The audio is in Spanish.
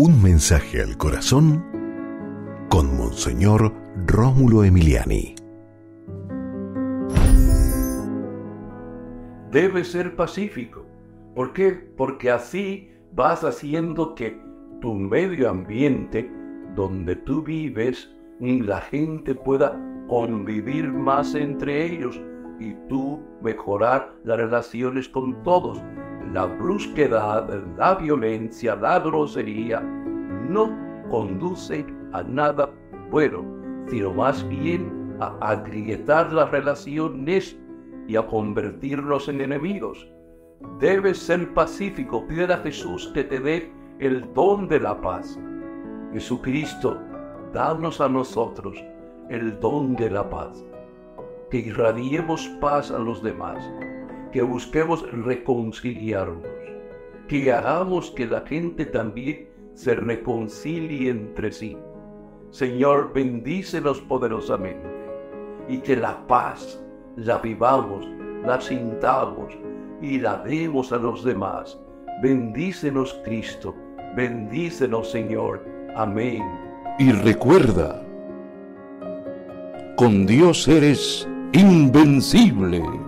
Un mensaje al corazón con Monseñor Rómulo Emiliani. Debe ser pacífico. ¿Por qué? Porque así vas haciendo que tu medio ambiente donde tú vives, la gente pueda convivir más entre ellos y tú mejorar las relaciones con todos. La brusquedad, la violencia, la grosería no conduce a nada bueno, sino más bien a agrietar las relaciones y a convertirnos en enemigos. Debes ser pacífico, pide a Jesús que te dé el don de la paz. Jesucristo, danos a nosotros el don de la paz que irradiemos paz a los demás, que busquemos reconciliarnos, que hagamos que la gente también se reconcilie entre sí. Señor, bendícenos poderosamente y que la paz la vivamos, la sintamos y la demos a los demás. Bendícenos Cristo, bendícenos Señor. Amén. Y recuerda, con Dios eres invencible.